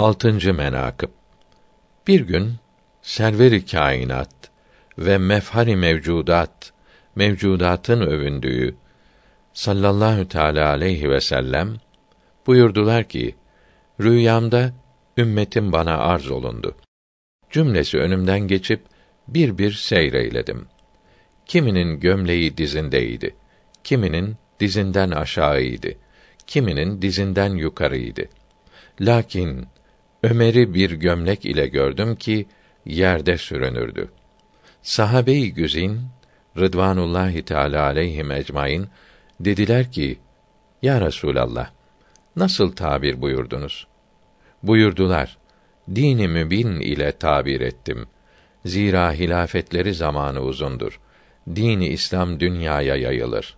Altıncı menakıb Bir gün server-i kainat ve mefhari mevcudat mevcudatın övündüğü sallallahu teala aleyhi ve sellem buyurdular ki rüyamda ümmetim bana arz olundu. Cümlesi önümden geçip bir bir seyreyledim. Kiminin gömleği dizindeydi. Kiminin dizinden aşağıydı. Kiminin dizinden yukarıydı. Lakin Ömer'i bir gömlek ile gördüm ki yerde sürünürdü. Sahabe-i güzin Rıdvanullahi Teala aleyhim ecmaîn dediler ki: Ya Resulallah, nasıl tabir buyurdunuz? Buyurdular: Dini mübin ile tabir ettim. Zira hilafetleri zamanı uzundur. Dini İslam dünyaya yayılır.